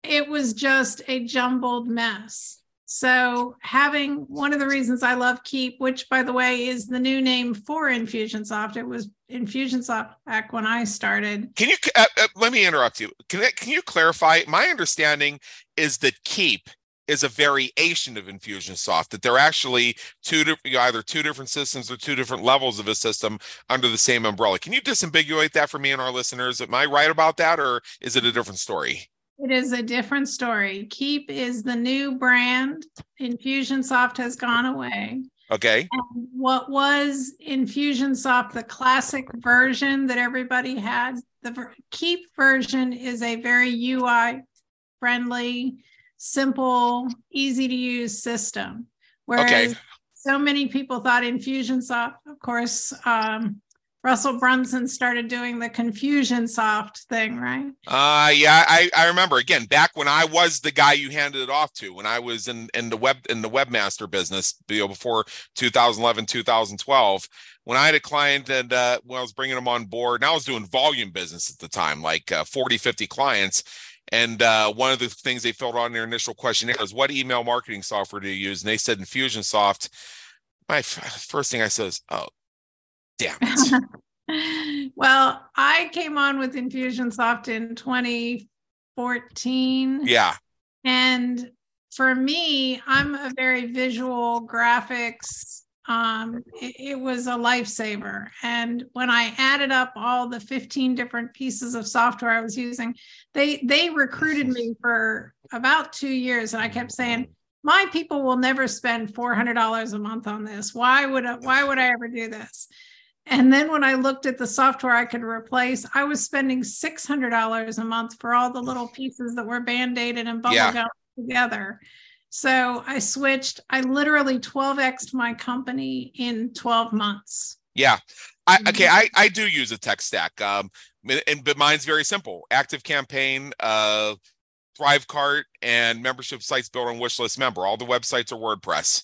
it was just a jumbled mess. So, having one of the reasons I love Keap, which by the way is the new name for Infusionsoft, it was Infusionsoft back when I started. Can you uh, uh, let me interrupt you? Can can you clarify? My understanding is that Keap is a variation of Infusionsoft. That they're actually two either two different systems or two different levels of a system under the same umbrella. Can you disambiguate that for me and our listeners? Am I right about that, or is it a different story? It is a different story. Keap is the new brand. Infusionsoft has gone away. Okay. And what was Infusionsoft, the classic version that everybody had? The Keap version is a very UI friendly, simple, easy to use system. Whereas okay. so many people thought Infusionsoft, of course, um, Russell Brunson started doing the Confusionsoft thing, right? Uh yeah, I, I remember. Again back when I was the guy you handed it off to when I was in in the web in the webmaster business you know, before 2011 2012 when I had a client and uh, when I was bringing them on board and I was doing volume business at the time like uh, 40 50 clients and uh, one of the things they filled in their initial questionnaire is what email marketing software do you use? And they said Infusionsoft. My f- first thing I said is oh Damn it. well, I came on with Infusionsoft in 2014. Yeah. And for me, I'm a very visual graphics. Um, it, it was a lifesaver. And when I added up all the 15 different pieces of software I was using, they they recruited me for about two years. And I kept saying, my people will never spend $400 a month on this. Why would I, why would I ever do this? And then when I looked at the software I could replace, I was spending $600 a month for all the little pieces that were band aided and bubble yeah. together. So I switched. I literally 12xed my company in 12 months. Yeah. I, okay, mm-hmm. I, I do use a tech stack. Um, and but mine's very simple: Active Campaign, uh, Thrivecart, and membership sites built on Wishlist Member. All the websites are WordPress.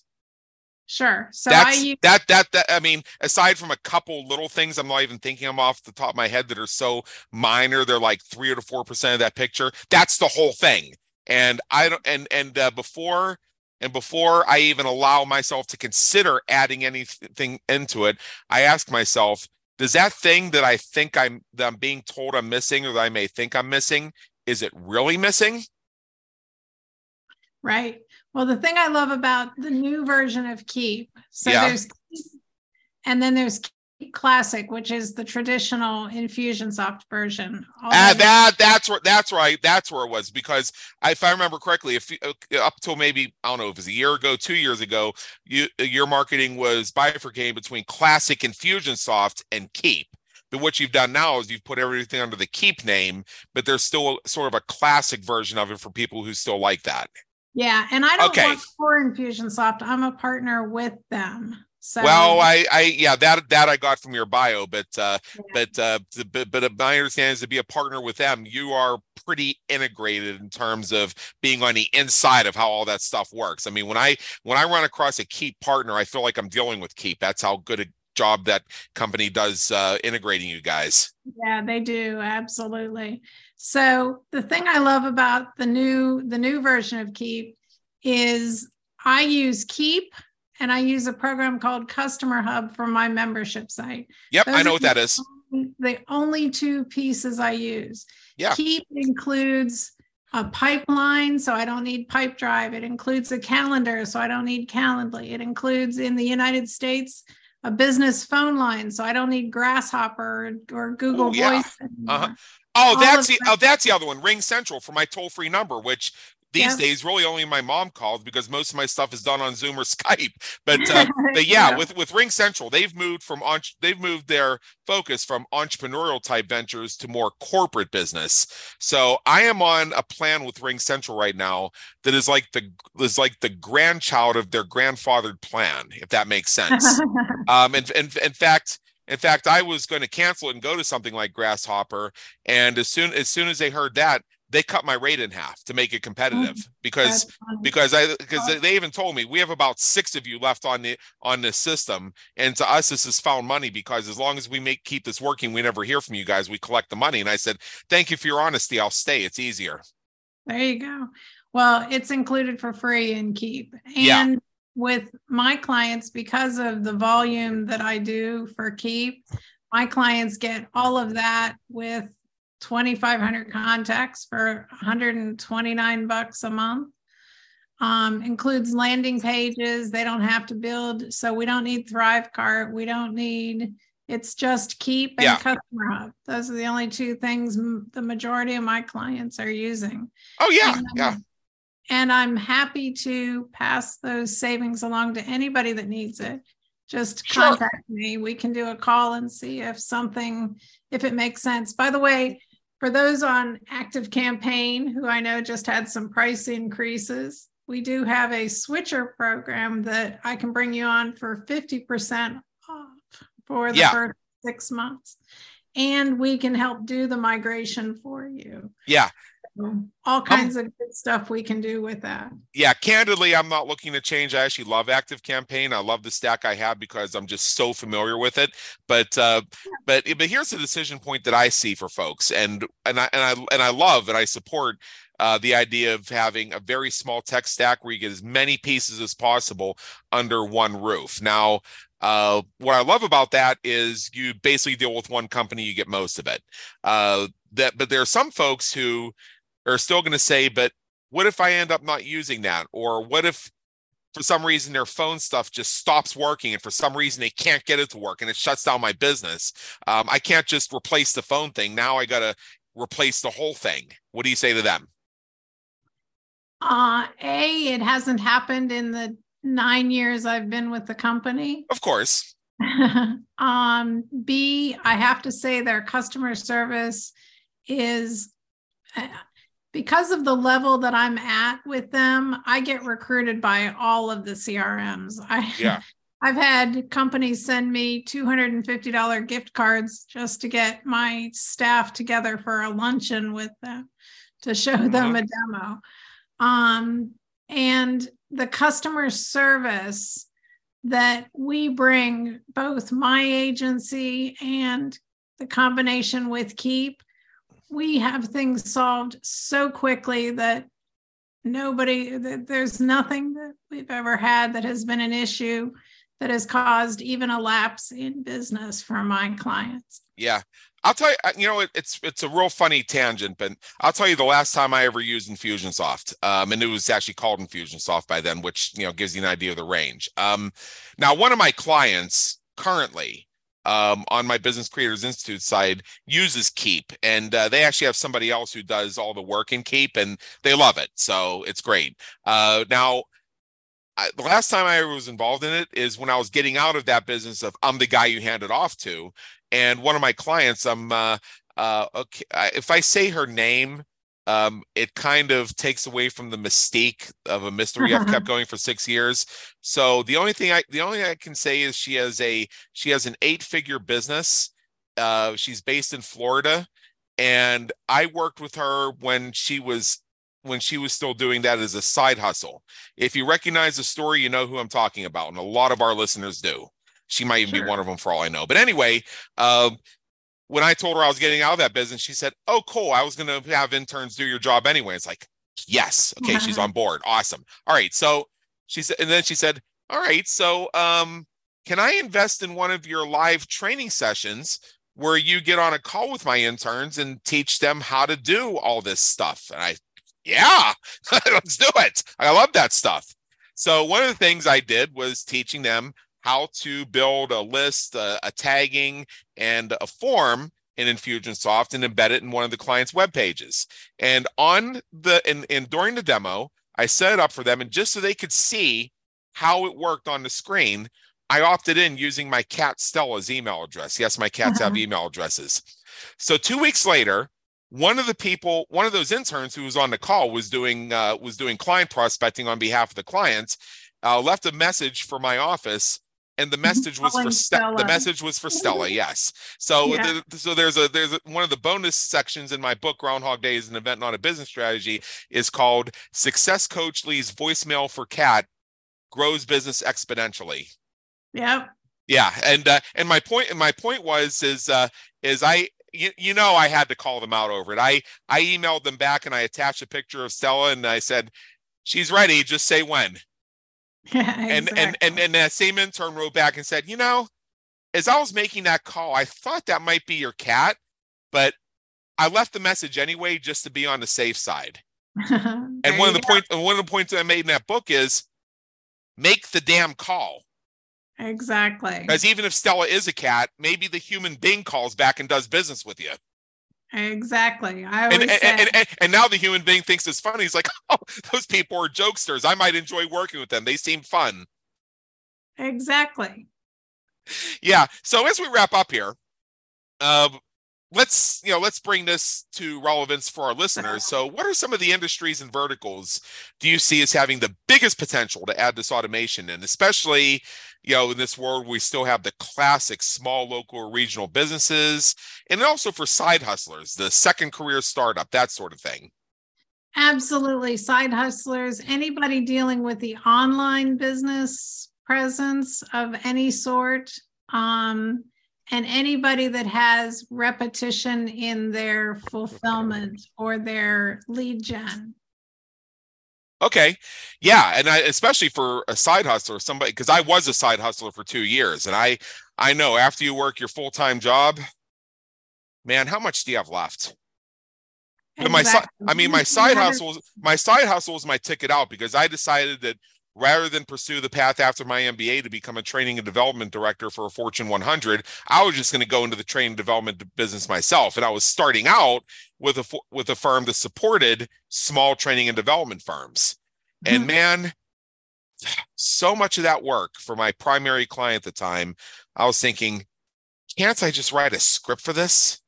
Sure. So That's, I use- that that that I mean, aside from a couple little things, I'm not even thinking them off the top of my head that are so minor. They're like three or four percent of that picture. That's the whole thing. And I don't and and uh, before and before I even allow myself to consider adding anything into it, I ask myself, does that thing that I think I'm that I'm being told I'm missing or that I may think I'm missing, is it really missing? Right. Well, the thing I love about the new version of Keap, so yeah. there's and then there's Keap Classic, which is the traditional Infusionsoft version. Ah, that that's where that's right. That's where it was because if I remember correctly, if uh, up till maybe I don't know if it was a year ago, two years ago, you your marketing was bifurcating between Classic Infusionsoft and Keap. But what you've done now is you've put everything under the Keap name, but there's still sort of a classic version of it for people who still like that. Yeah, and I don't okay. work for Infusionsoft. I'm a partner with them. So well, I, I, yeah, that that I got from your bio, but uh, yeah. but uh, but but my understanding is to be a partner with them, you are pretty integrated in terms of being on the inside of how all that stuff works. I mean, when I when I run across a Keap partner, I feel like I'm dealing with Keap. That's how good a job that company does uh, integrating you guys. Yeah, they do absolutely. So the thing I love about the new the new version of Keap is I use Keap and I use a program called Customer Hub for my membership site. Yep, Those I know what that is. Only, the only two pieces I use. Yeah. Keap includes a pipeline, so I don't need Pipedrive. It includes a calendar, so I don't need Calendly. It includes in the United States a business phone line, so I don't need Grasshopper or, or Google Ooh, yeah. Voice. Uh-huh. Oh, that's the oh, that's the other one. Ring Central for my toll free number, which these yeah. days really only my mom calls because most of my stuff is done on Zoom or Skype. But uh, but yeah, yeah, with with Ring Central, they've moved from they've moved their focus from entrepreneurial type ventures to more corporate business. So I am on a plan with Ring Central right now that is like the is like the grandchild of their grandfathered plan, if that makes sense. um, and, and in fact. In fact, I was going to cancel it and go to something like Grasshopper, and as soon as soon as they heard that, they cut my rate in half to make it competitive mm, because because I because they even told me we have about six of you left on the on this system and to us this is found money because as long as we make keep this working we never hear from you guys we collect the money and I said thank you for your honesty I'll stay it's easier. There you go. Well, it's included for free in Keap. And Yeah. With my clients, because of the volume that I do for Keap. my clients get all of that with 2,500 contacts for 129 bucks a month. Um, includes landing pages. They don't have to build. So we don't need Thrivecart. We don't need, it's just Keap and Yeah. Customer Hub. Those are the only two things m- the majority of my clients are using. Oh yeah, And, yeah. And I'm happy to pass those savings along to anybody that needs it. Just Sure. contact me. We can do a call and see if something, if it makes sense. By the way, for those on active campaign who I know just had some price increases, we do have a switcher program that I can bring you on for 50% off for the Yeah. first six months. And we can help do the migration for you. Yeah. All kinds of good stuff we can do with that. yeah, candidly, I'm not looking to change. I actually love Active Campaign. I love the stack I have because I'm just so familiar with it. But uh, but but here's the decision point that I see for folks, and and I and I and I love and I support uh, the idea of having a very small tech stack where you get as many pieces as possible under one roof. Now. Uh, what I love about that is you basically deal with one company, you get most of it. Uh, that, but there are some folks who are still going to say, but what if I end up not using that? Or what if for some reason their phone stuff just stops working and for some reason they can't get it to work and it shuts down my business? Um, I can't just replace the phone thing. Now I got to replace the whole thing. What do you say to them? Uh, A, it hasn't happened in the nine years I've been with the company. Of course. um, B, I have to say their customer service is uh, because of the level that I'm at with them, I get recruited by all of the CRMs. I Yeah. I've had companies send me $250 gift cards just to get my staff together for a luncheon with them to show them a demo. Um, and the customer service that we bring, both my agency and the combination with Keap, we have things solved so quickly that nobody, that there's nothing that we've ever had that has been an issue that has caused even a lapse in business for my clients. Yeah. I'll tell you, you know, it, it's it's a real funny tangent, but I'll tell you the last time I ever used Infusionsoft, um, and it was actually called Infusionsoft by then, which you know gives you an idea of the range. Um, now, one of my clients currently um, on my Business Creators Institute side uses Keap, and uh, they actually have somebody else who does all the work in Keap, and they love it, so it's great. Uh, now, I, the last time I was involved in it is when I was getting out of that business of I'm the guy you hand it off to, and one of my clients, I'm uh, uh, okay. If I say her name, um, it kind of takes away from the mystique of a mystery I've kept going for six years. So the only thing I the only thing I can say is she has a she has an eight figure business. Uh, she's based in Florida, and I worked with her when she was when she was still doing that as a side hustle. If you recognize the story, you know who I'm talking about, and a lot of our listeners do. She might even Sure. be one of them for all I know. But anyway, um, when I told her I was getting out of that business, she said, "Oh, cool. I was going to have interns do your job anyway." It's like, yes, okay, she's on board. Awesome. All right. So she said, and then she said, "All right. So, um, can I invest in one of your live training sessions where you get on a call with my interns and teach them how to do all this stuff?" And I, yeah, let's do it. I love that stuff. So one of the things I did was teaching them how to build a list, a, a tagging, and a form in Infusionsoft and embed it in one of the client's web pages. And on the and, and during the demo, I set it up for them, and just so they could see how it worked on the screen, I opted in using my cat Stella's email address. Yes, my cats have Uh-huh. email addresses. So two weeks later, one of the people, one of those interns who was on the call was doing uh, was doing client prospecting on behalf of the clients, uh, left a message for my office, and the message was for Ste- the message was for Stella. Yes. So Yeah. the, so there's a there's a, one of the bonus sections in my book Groundhog Day is an event not a business strategy is called Success Coach Lee's voicemail for cat grows business exponentially. Yep. Yeah, and uh, and my point and my point was is uh, is I you, you know I had to call them out over it. I I emailed them back and I attached a picture of Stella and I said, "She's ready. Just say when." Yeah, and, and and and that same intern wrote back and said, "You know, as I was making that call, I thought that might be your cat, but I left the message anyway just to be on the safe side." and one of the points one of the points that I made in that book is make the damn call. Exactly. Because even if Stella is a cat, maybe the human being calls back and does business with you. Exactly. I and, and, say, and, and, and now the human being thinks it's funny. He's like, oh, those people are jokesters. I might enjoy working with them. They seem fun. exactly. Yeah. So as we wrap up here, uh, let's you know let's bring this to relevance for our listeners so what are some of the industries and verticals do you see as having the biggest potential to add this automation and especially you know in this world we still have the classic small local or regional businesses and also for side hustlers the second career startup that sort of thing Absolutely. Side hustlers, anybody dealing with the online business presence of any sort. Um, and anybody that has repetition in their fulfillment or their lead gen. Okay. Yeah, and I especially for a side hustler, somebody because I was a side hustler for 2 years and I I know after you work your full-time job, man, how much do you have left? But my side I mean my side hustle my side hustle was my ticket out because I decided that rather than pursue the path after my MBA to become a training and development director for a Fortune 100, I was just going to go into the training and development business myself. And I was starting out with a with a firm that supported small training and development firms. Mm-hmm. And man, so much of that work for my primary client at the time, I was thinking, can't I just write a script for this?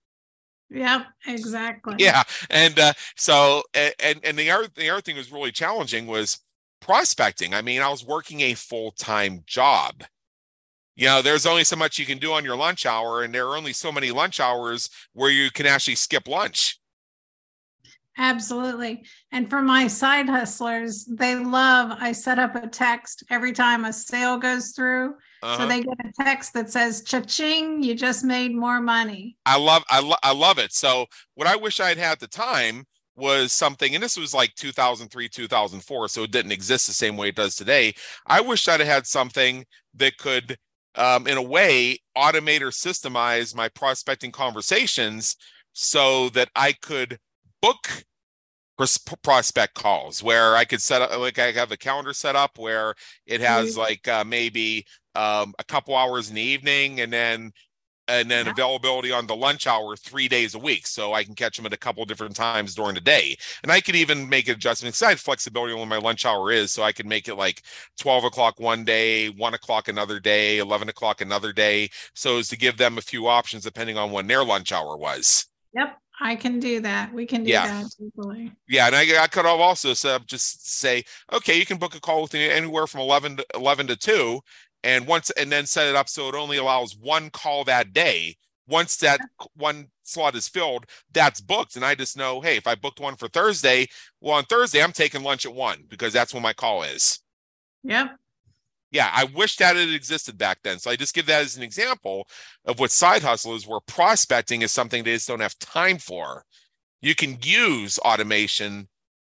Yep, exactly. Yeah, and uh, so and and the other the other thing was really challenging was prospecting. I mean, I was working a full time job. You know, there's only so much you can do on your lunch hour, and there are only so many lunch hours where you can actually skip lunch. Absolutely. And for my side hustlers, they love I set up a text every time a sale goes through. Uh-huh. So they get a text that says, cha-ching, you just made more money. I love I, lo- I love it. So what I wish I'd had the time was something, and this was like 2003, 2004, so it didn't exist the same way it does today. I wish I'd have had something that could, um, in a way, automate or systemize my prospecting conversations so that I could book prospect calls where I could set up like I have a calendar set up where it has mm-hmm. like uh, maybe um, a couple hours in the evening and then and then yeah. availability on the lunch hour three days a week so i can catch them at a couple different times during the day and i could even make adjustments i had flexibility on when my lunch hour is so i could make it like 12 o'clock one day 1 o'clock another day 11 o'clock another day so as to give them a few options depending on when their lunch hour was yep I can do that. We can do yeah. that easily. Yeah, and I, I could have also said just say, okay, you can book a call with me anywhere from eleven to eleven to two, and once and then set it up so it only allows one call that day. Once that one slot is filled that's booked. And i just know hey if i booked one for thursday well on thursday i'm taking lunch at one because that's when my call is. Yep. Yeah i wish that it existed back then. So i just give that as an example of what side hustle is where prospecting is something they just don't have time for. You can use automation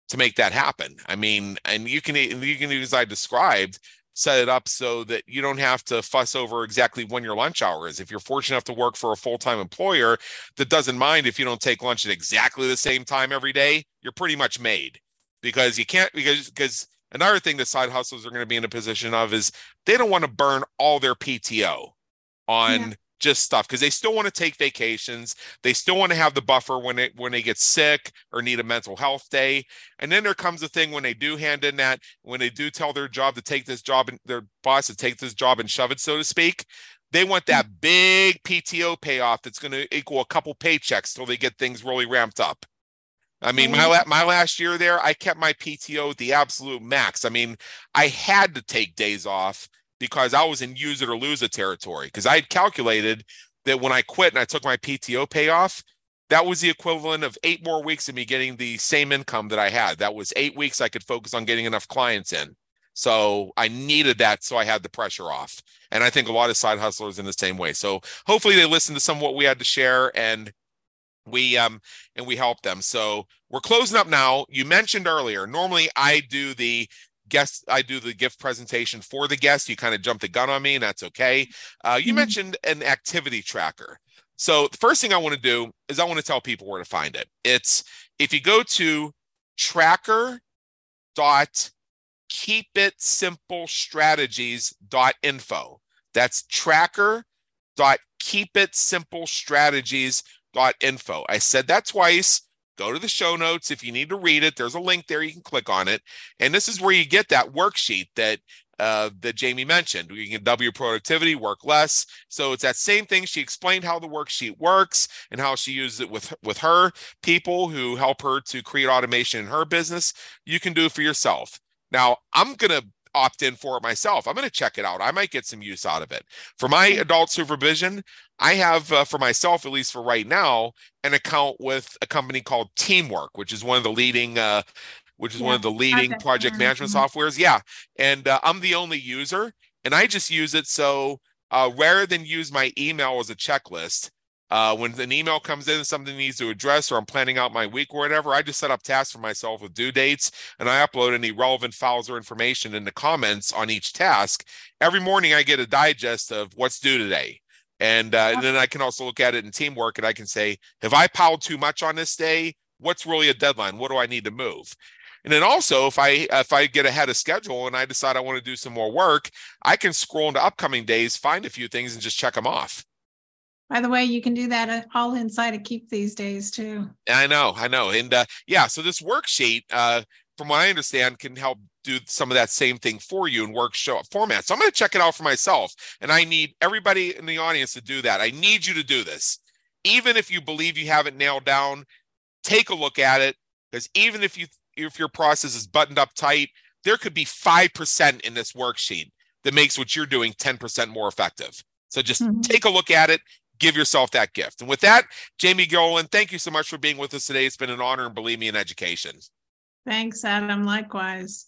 to make that happen. I mean and you can you can use i described set it up so that you don't have to fuss over exactly when your lunch hour is. If you're fortunate enough to work for a full time employer that doesn't mind if you don't take lunch at exactly the same time every day, you're pretty much made because you can't, because, because another thing that side hustles are going to be in a position of is they don't want to burn all their PTO on yeah just stuff because they still want to take vacations they still want to have the buffer when it when they get sick or need a mental health day. And then there comes a thing when they do hand in that when they do tell their job to take this job and their boss to take this job and shove it so to speak they want hmm. that big pto payoff that's going to equal a couple paychecks till they get things really ramped up. I mean, my hmm. la- my last year there, I kept my PTO at the absolute max. I mean, I had to take days off because I was in use it or lose it territory. Because I had calculated that when I quit and I took my PTO payoff, that was the equivalent of eight more weeks of me getting the same income that I had. That was eight weeks I could focus on getting enough clients in. So I needed that so I had the pressure off. And I think a lot of side hustlers in the same way. So hopefully they listened to some of what we had to share and we um and we help them so we're closing up now you mentioned earlier normally i do the guest i do the gift presentation for the guest you kind of jump the gun on me and that's okay uh, you mm-hmm. mentioned an activity tracker so the first thing i want to do is i want to tell people where to find it it's if you go to tracker dot keep it simple strategies dot info that's tracker dot keep it simple strategies dot info. I said that twice. Go to the show notes if you need to read it. There's a link there. You can click on it. And this is where you get that worksheet that uh, that Jamie mentioned. You can double your productivity, work less. So it's that same thing. She explained how the worksheet works and how she uses it with with her people who help her to create automation in her business. You can do it for yourself. Now I'm gonna opt in for it myself. I'm going to check it out. I might get some use out of it. For my mm-hmm. adult supervision, I have uh, for myself, at least for right now, an account with a company called Teamwork, which is one of the leading, uh, which is yeah. one of the leading project, project management mm-hmm. softwares. Yeah, and uh, I'm the only user, and I just use it so uh, rather than use my email as a checklist, uh, when an email comes in, something needs to address, or I'm planning out my week or whatever, I just set up tasks for myself with due dates and I upload any relevant files or information in the comments on each task. Every morning, I get a digest of what's due today. And, uh, and then I can also look at it in teamwork and I can say, have I piled too much on this day? What's really a deadline? What do I need to move? And then also, if I if I get ahead of schedule and I decide I want to do some more work, I can scroll into upcoming days, find a few things, and just check them off. By the way, you can do that uh, all inside of Keap these days too. I know, I know, and uh, yeah. So this worksheet, uh, from what I understand, can help do some of that same thing for you in work show format. So I'm going to check it out for myself, and I need everybody in the audience to do that. I need you to do this, even if you believe you have it nailed down. Take a look at it, because even if you if your process is buttoned up tight, there could be five percent in this worksheet that makes what you're doing ten percent more effective. So just mm-hmm. take a look at it give yourself that gift. And with that, Jamie Gilliland, thank you so much for being with us today. It's been an honor and believe me in education. Thanks, Adam. Likewise.